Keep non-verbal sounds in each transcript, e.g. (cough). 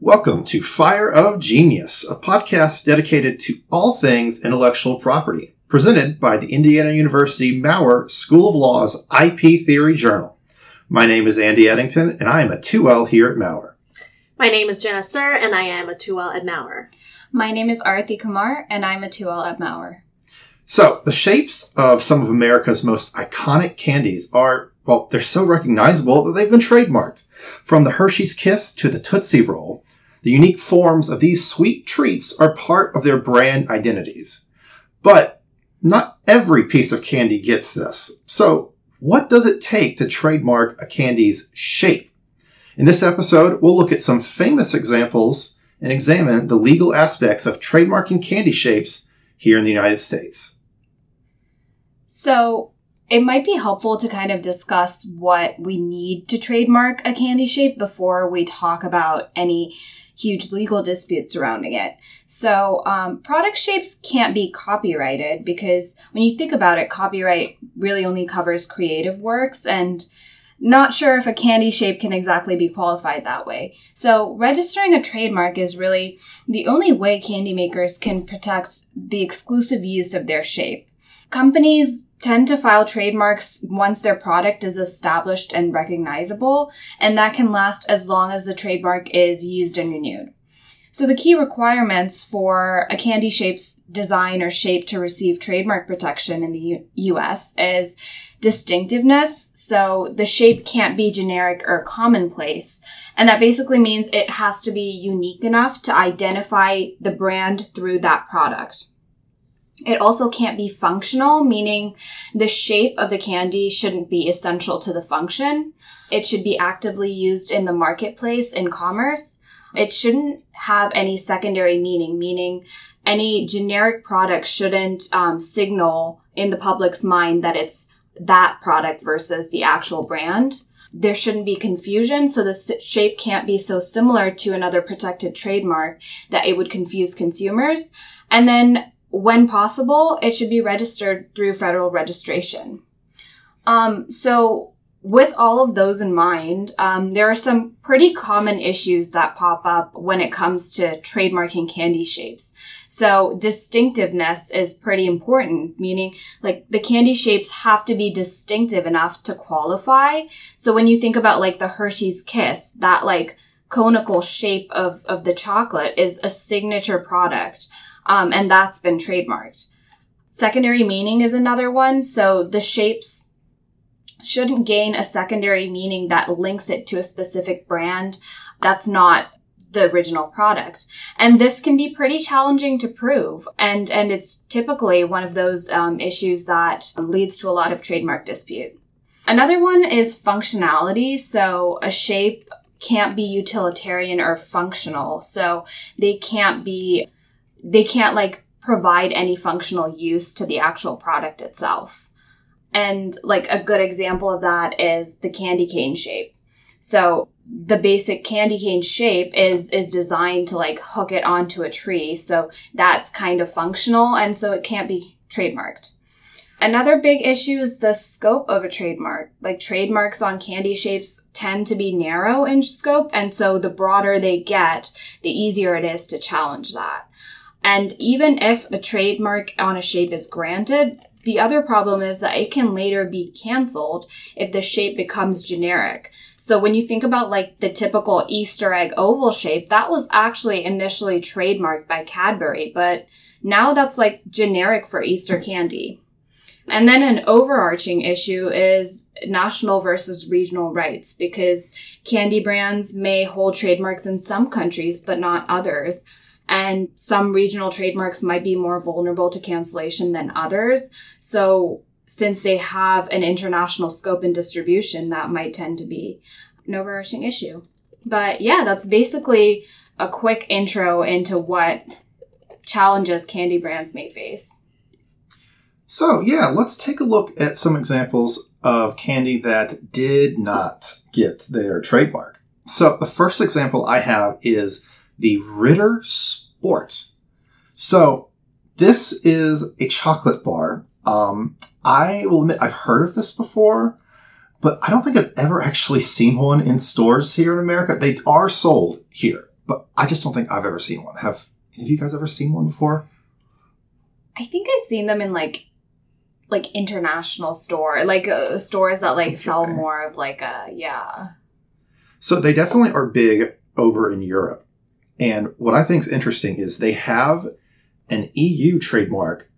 Welcome to Fire of Genius, a podcast dedicated to all things intellectual property, presented by the Indiana University Maurer School of Law's IP Theory Journal. My name is Andy Eddington, and I am a 2L here at Maurer. My name is Jenna Sir, and I am a 2L at Maurer. My name is Arathi Kumar, and I'm a 2L at Maurer. So, the shapes of some of America's most iconic candies are, well, they're so recognizable that they've been trademarked. From the Hershey's Kiss to the Tootsie Roll, the unique forms of these sweet treats are part of their brand identities. But not every piece of candy gets this. So, what does it take to trademark a candy's shape? In this episode, we'll look at some famous examples and examine the legal aspects of trademarking candy shapes here in the United States. So it might be helpful to kind of discuss what we need to trademark a candy shape before we talk about any huge legal disputes surrounding it. So, um, product shapes can't be copyrighted because when you think about it, copyright really only covers creative works and not sure if a candy shape can exactly be qualified that way. So registering a trademark is really the only way candy makers can protect the exclusive use of their shape. Companies tend to file trademarks once their product is established and recognizable, and that can last as long as the trademark is used and renewed. So the key requirements for a candy shape's design or shape to receive trademark protection in the U- US is distinctiveness. So the shape can't be generic or commonplace. And that basically means it has to be unique enough to identify the brand through that product. It also can't be functional, meaning the shape of the candy shouldn't be essential to the function. It should be actively used in the marketplace in commerce. It shouldn't have any secondary meaning, meaning any generic product shouldn't um, signal in the public's mind that it's that product versus the actual brand. There shouldn't be confusion, so the shape can't be so similar to another protected trademark that it would confuse consumers. And then when possible, it should be registered through federal registration. Um, so with all of those in mind, um, there are some pretty common issues that pop up when it comes to trademarking candy shapes. So distinctiveness is pretty important, meaning like the candy shapes have to be distinctive enough to qualify. So when you think about like the Hershey's Kiss, that like conical shape of, of the chocolate is a signature product um, and that's been trademarked. Secondary meaning is another one. So the shapes shouldn't gain a secondary meaning that links it to a specific brand. That's not the original product. And this can be pretty challenging to prove. And, and it's typically one of those um, issues that leads to a lot of trademark dispute. Another one is functionality. So a shape can't be utilitarian or functional. So they can't be they can't like provide any functional use to the actual product itself. And like a good example of that is the candy cane shape. So the basic candy cane shape is is designed to like hook it onto a tree. So that's kind of functional and so it can't be trademarked. Another big issue is the scope of a trademark. Like trademarks on candy shapes tend to be narrow in scope and so the broader they get, the easier it is to challenge that. And even if a trademark on a shape is granted, the other problem is that it can later be canceled if the shape becomes generic. So when you think about like the typical Easter egg oval shape, that was actually initially trademarked by Cadbury, but now that's like generic for Easter candy. And then an overarching issue is national versus regional rights because candy brands may hold trademarks in some countries, but not others and some regional trademarks might be more vulnerable to cancellation than others. So since they have an international scope and distribution, that might tend to be an overarching issue. But yeah, that's basically a quick intro into what challenges candy brands may face. So, yeah, let's take a look at some examples of candy that did not get their trademark. So, the first example I have is the Ritter Sport. So this is a chocolate bar. Um, I will admit I've heard of this before, but I don't think I've ever actually seen one in stores here in America. They are sold here. but I just don't think I've ever seen one. Have any of you guys ever seen one before? I think I've seen them in like like international store, like uh, stores that like sell more of like a yeah. So they definitely are big over in Europe. And what I think is interesting is they have an EU trademark,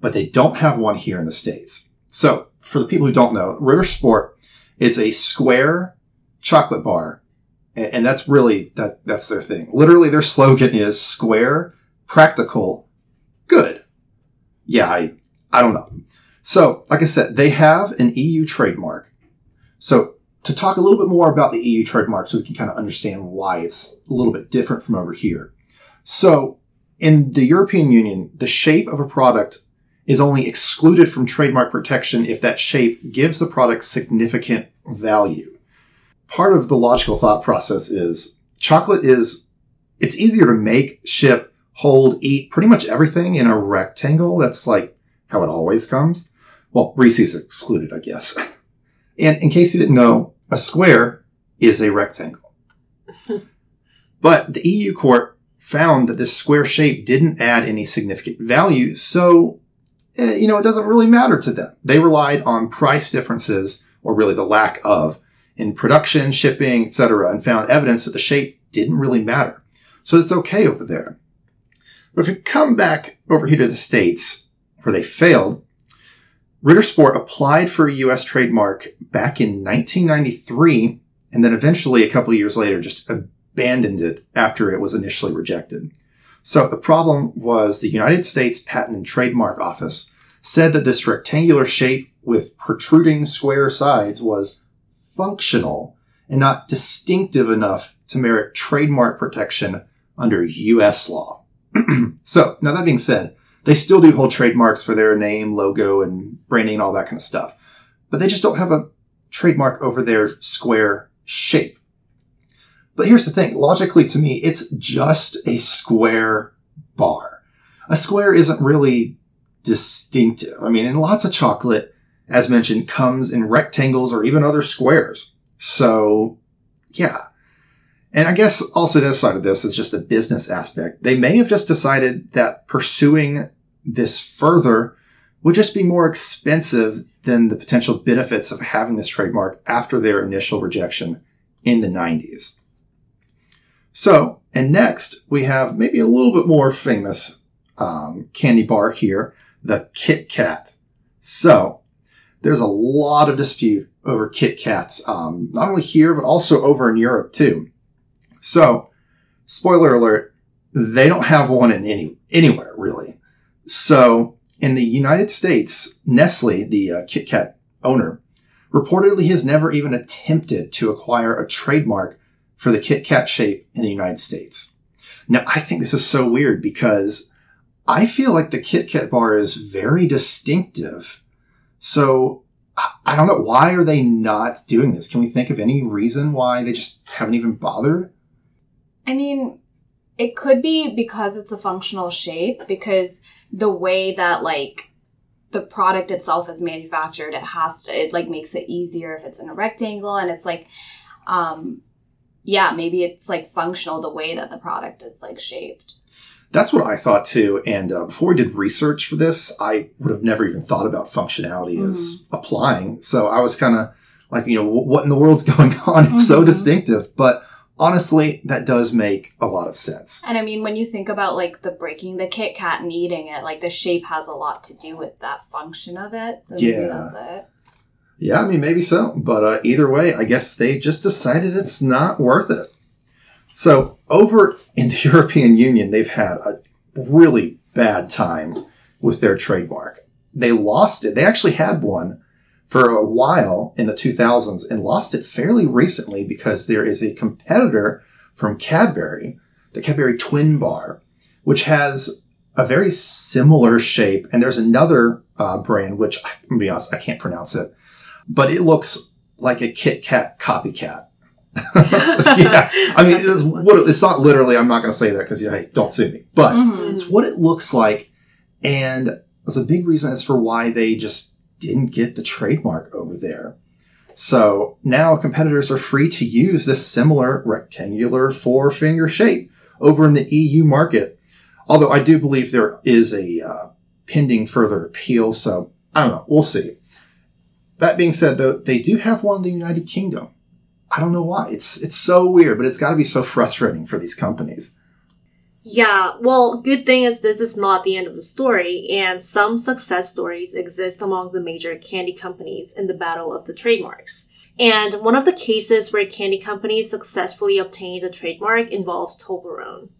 but they don't have one here in the States. So for the people who don't know, Ritter Sport is a square chocolate bar. And that's really, that, that's their thing. Literally their slogan is square, practical, good. Yeah, I, I don't know. So, like I said, they have an EU trademark. So to talk a little bit more about the EU trademark so we can kind of understand why it's a little bit different from over here. So in the European Union, the shape of a product is only excluded from trademark protection if that shape gives the product significant value. Part of the logical thought process is chocolate is, it's easier to make, ship, hold, eat pretty much everything in a rectangle. That's like how it always comes. Well, Reese's excluded, I guess. (laughs) And in case you didn't know, a square is a rectangle. (laughs) but the EU court found that this square shape didn't add any significant value, so, eh, you know, it doesn't really matter to them. They relied on price differences, or really the lack of, in production, shipping, etc., and found evidence that the shape didn't really matter. So it's okay over there. But if you come back over here to the States, where they failed, Ritter Sport applied for a U.S. trademark back in 1993, and then eventually, a couple years later, just abandoned it after it was initially rejected. So the problem was the United States Patent and Trademark Office said that this rectangular shape with protruding square sides was functional and not distinctive enough to merit trademark protection under U.S. law. (clears throat) so, now that being said, they still do hold trademarks for their name, logo, and branding and all that kind of stuff. But they just don't have a trademark over their square shape. But here's the thing. Logically to me, it's just a square bar. A square isn't really distinctive. I mean, and lots of chocolate, as mentioned, comes in rectangles or even other squares. So, yeah. And I guess also the side of this is just a business aspect. They may have just decided that pursuing this further would just be more expensive than the potential benefits of having this trademark after their initial rejection in the 90s. So, and next we have maybe a little bit more famous um, candy bar here, the Kit Kat. So, there's a lot of dispute over Kit Kats, um, not only here, but also over in Europe too. So, spoiler alert, they don't have one in any, anywhere really. So, in the United States, Nestle, the uh, Kit Kat owner, reportedly has never even attempted to acquire a trademark for the Kit Kat shape in the United States. Now, I think this is so weird because I feel like the Kit Kat bar is very distinctive. So, I- I don't know. Why are they not doing this? Can we think of any reason why they just haven't even bothered? I mean, it could be because it's a functional shape, because the way that like the product itself is manufactured, it has to, it like makes it easier if it's in a rectangle and it's like, um, yeah, maybe it's like functional the way that the product is like shaped. That's what I thought too. And uh, before we did research for this, I would have never even thought about functionality as applying. So I was kind of like, you know, wh- what in the world's (laughs) going on? It's so Mhm. distinctive. But honestly, that does make a lot of sense. And I mean, when you think about like the breaking the Kit Kat and eating it, like the shape has a lot to do with that function of it. So maybe Yeah. that's it. Yeah, I mean, maybe so. But uh, either way, I guess they just decided it's not worth it. So over in the (laughs) European Union, they've had a really bad time with their trademark. They lost it. They actually had one for a while in the 2000s and lost it fairly recently because there is a competitor from Cadbury, the Cadbury Twin Bar, which has a very similar shape. And there's another uh, brand, which I'm gonna be honest, I can't pronounce it, but it looks like a Kit Kat copycat. (laughs) yeah, I mean, it's, what, it's not literally. I'm not going to say that because you know, hey, don't sue me. But Mhm. it's what it looks like, and there's a big reason as for why they just didn't get the trademark over there. So now competitors are free to use this similar rectangular four finger shape over in the EU market. Although I do believe there is a uh, pending further appeal, so I don't know. We'll see. That being said, though, they do have one in the United Kingdom. I don't know why. It's it's so weird, but it's got to be so frustrating for these companies. Yeah, well, good thing is this is not the end of the story, and some success stories exist among the major candy companies in the battle of the trademarks. And one of the cases where candy companies successfully obtained a trademark involves Toblerone.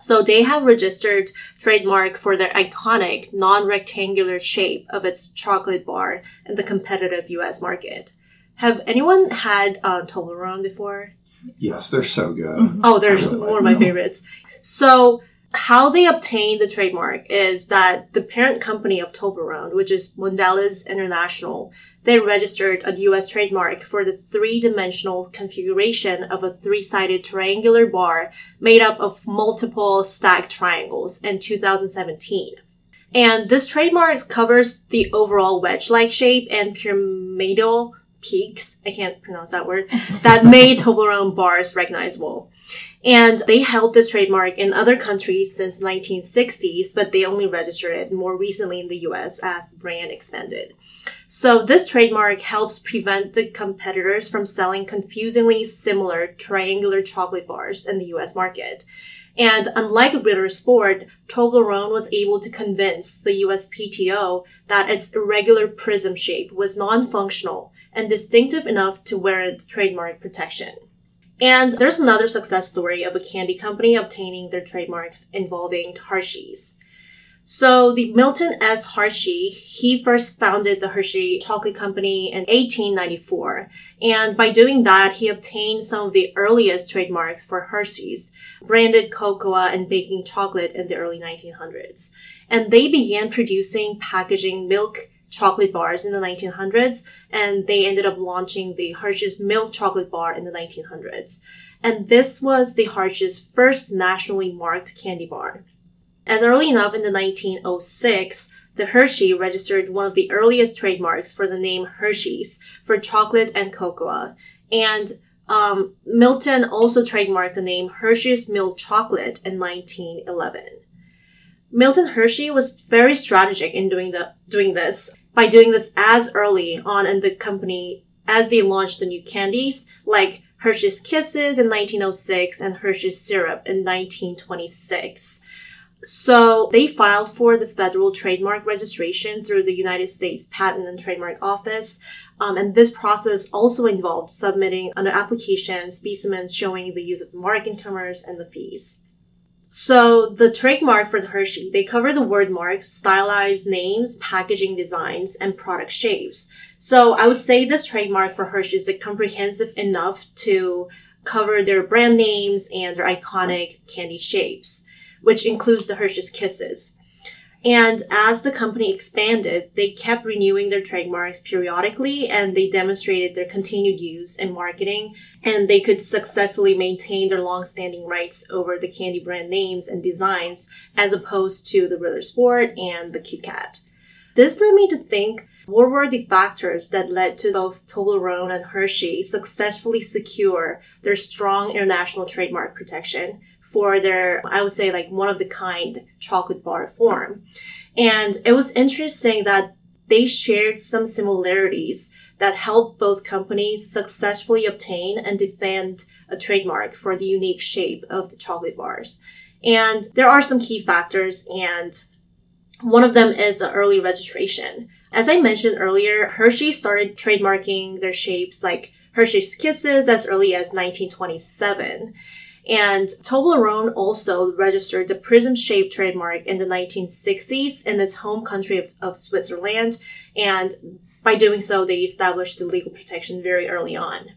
So they have registered trademark for their iconic non-rectangular shape of its chocolate bar in the competitive US market. Have anyone had uh, Toblerone before? Yes, they're so good. Mhm. Oh, they're really one like of my them. favorites. So, how they obtained the trademark is that the parent company of Toblerone, which is Mondelez International, they registered a U.S. trademark for the three-dimensional configuration of a three-sided triangular bar made up of multiple stacked triangles in 2017. And this trademark covers the overall wedge-like shape and pyramidal peaks, I can't pronounce that word, that made (laughs) Toblerone bars recognizable. And they held this trademark in other countries since the 1960s, but they only registered it more recently in the US as the brand expanded. So this trademark helps prevent the competitors from selling confusingly similar triangular chocolate bars in the US market. And unlike Ritter Sport, Toblerone was able to convince the USPTO that its irregular prism shape was non-functional and distinctive enough to warrant trademark protection. And there's another success story of a candy company obtaining their trademarks involving Hershey's. So the Milton S. Hershey, he first founded the Hershey Chocolate Company in 1894. And by doing that, he obtained some of the earliest trademarks for Hershey's, branded cocoa and baking chocolate in the early 1900s. And they began producing packaging milk chocolate bars in the 1900s, and they ended up launching the Hershey's Milk Chocolate Bar in the 1900s. And this was the Hershey's first nationally marked candy bar. As early enough in the 1906, the Hershey registered one of the earliest trademarks for the name Hershey's for chocolate and cocoa. And um, Milton also trademarked the name Hershey's Milk Chocolate in 1911. Milton Hershey was very strategic in doing the doing this by doing this as early on in the company as they launched the new candies like Hershey's Kisses in 1906 and Hershey's Syrup in 1926. So they filed for the federal trademark registration through the United States Patent and Trademark Office. Um, and this process also involved submitting an application specimens showing the use of the mark in commerce and the fees. So the trademark for Hershey, they cover the word marks, stylized names, packaging designs, and product shapes. So I would say this trademark for Hershey is comprehensive enough to cover their brand names and their iconic candy shapes, which includes the Hershey's Kisses. And as the company expanded, they kept renewing their trademarks periodically and they demonstrated their continued use in marketing and they could successfully maintain their long-standing rights over the candy brand names and designs as opposed to the Ritter Sport and the Kit Kat. This led me to think what were the factors that led to both Toblerone and Hershey successfully secure their strong international trademark protection for their, I would say, like one of the kind chocolate bar form. And it was interesting that they shared some similarities that helped both companies successfully obtain and defend a trademark for the unique shape of the chocolate bars. And there are some key factors, and one of them is the early registration. As I mentioned earlier, Hershey started trademarking their shapes like Hershey's Kisses as early as 1927. And Toblerone also registered the prism shaped trademark in the 1960s in its home country of, of Switzerland. And by doing so, they established the legal protection very early on.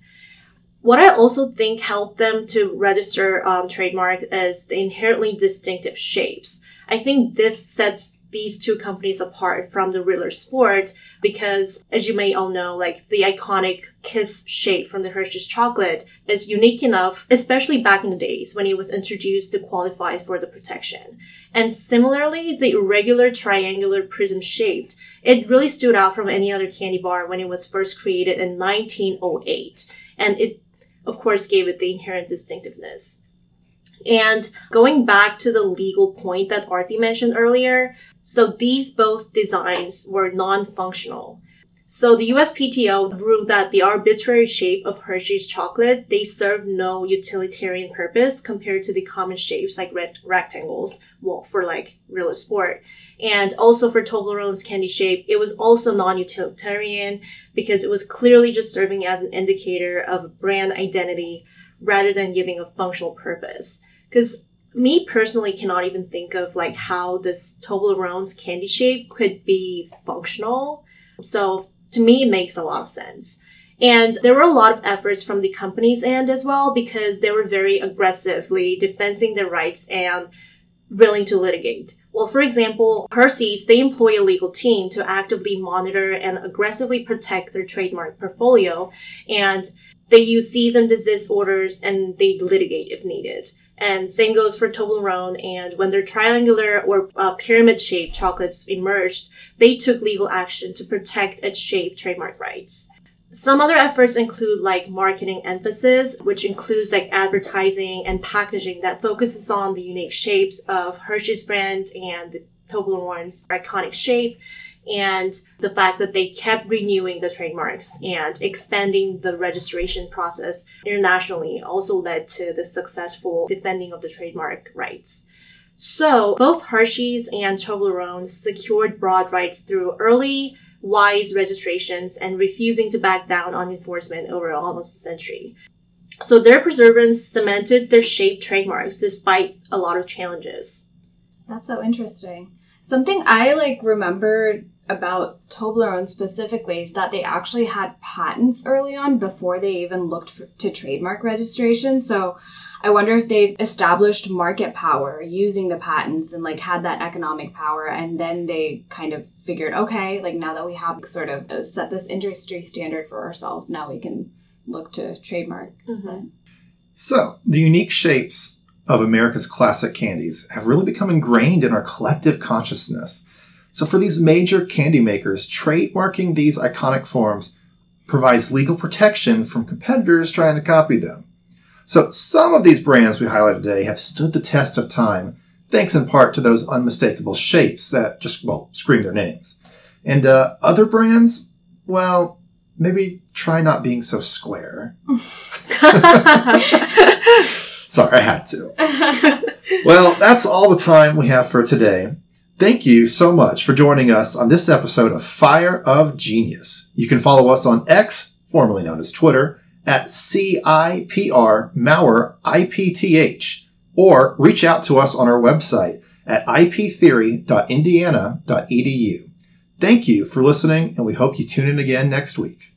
What I also think helped them to register um, trademark is the inherently distinctive shapes. I think this sets these two companies apart from the Ritter Sport, because as you may all know, like the iconic kiss shape from the Hershey's chocolate is unique enough, especially back in the days when it was introduced to qualify for the protection. And similarly, the irregular triangular prism shaped, it really stood out from any other candy bar when it was first created in 1908. And it, of course, gave it the inherent distinctiveness. And going back to the legal point that Artie mentioned earlier, so these both designs were non-functional. So the USPTO ruled that the arbitrary shape of Hershey's chocolate, they serve no utilitarian purpose compared to the common shapes like red rectangles, well, for like real sport. And also for Toblerone's candy shape, it was also non-utilitarian because it was clearly just serving as an indicator of brand identity rather than giving a functional purpose. Because me personally cannot even think of like how this Toblerone's candy shape could be functional. So to me, it makes a lot of sense. And there were a lot of efforts from the company's end as well because they were very aggressively defending their rights and willing to litigate. Well, for example, Hershey's, they employ a legal team to actively monitor and aggressively protect their trademark portfolio. And they use cease and desist orders and they litigate if needed. And same goes for Toblerone. And when their triangular or uh, pyramid shaped chocolates emerged, they took legal action to protect its shape trademark rights. Some other efforts include like marketing emphasis, which includes like advertising and packaging that focuses on the unique shapes of Hershey's brand and the Toblerone's iconic shape and the fact that they kept renewing the trademarks and expanding the registration process internationally also led to the successful defending of the trademark rights. So both Hershey's and Toblerone secured broad rights through early wise registrations and refusing to back down on enforcement over almost a century. So their preservance cemented their shape trademarks despite a lot of challenges. That's so interesting. Something I like remembered about Toblerone specifically is that they actually had patents early on before they even looked for, to trademark registration. So I wonder if they established market power using the patents and like had that economic power. And then they kind of figured, okay, like now that we have sort of set this industry standard for ourselves, now we can look to trademark. Mm-hmm. So, the unique shapes of America's classic candies have really become ingrained in our collective consciousness. So for these major candy makers, trademarking these iconic forms provides legal protection from competitors trying to copy them. So some of these brands we highlighted today have stood the test of time, thanks in part to those unmistakable shapes that just, well, scream their names. And uh, other brands, well, maybe try not being so square. (laughs) (laughs) Sorry, I had to. well, that's all the time we have for today. Thank you so much for joining us on this episode of Fire of Genius. You can follow us on X, formerly known as Twitter, at CIPR Maurer IPTH, or reach out to us on our website at iptheory.indiana.edu. Thank you for listening, and we hope you tune in again next week.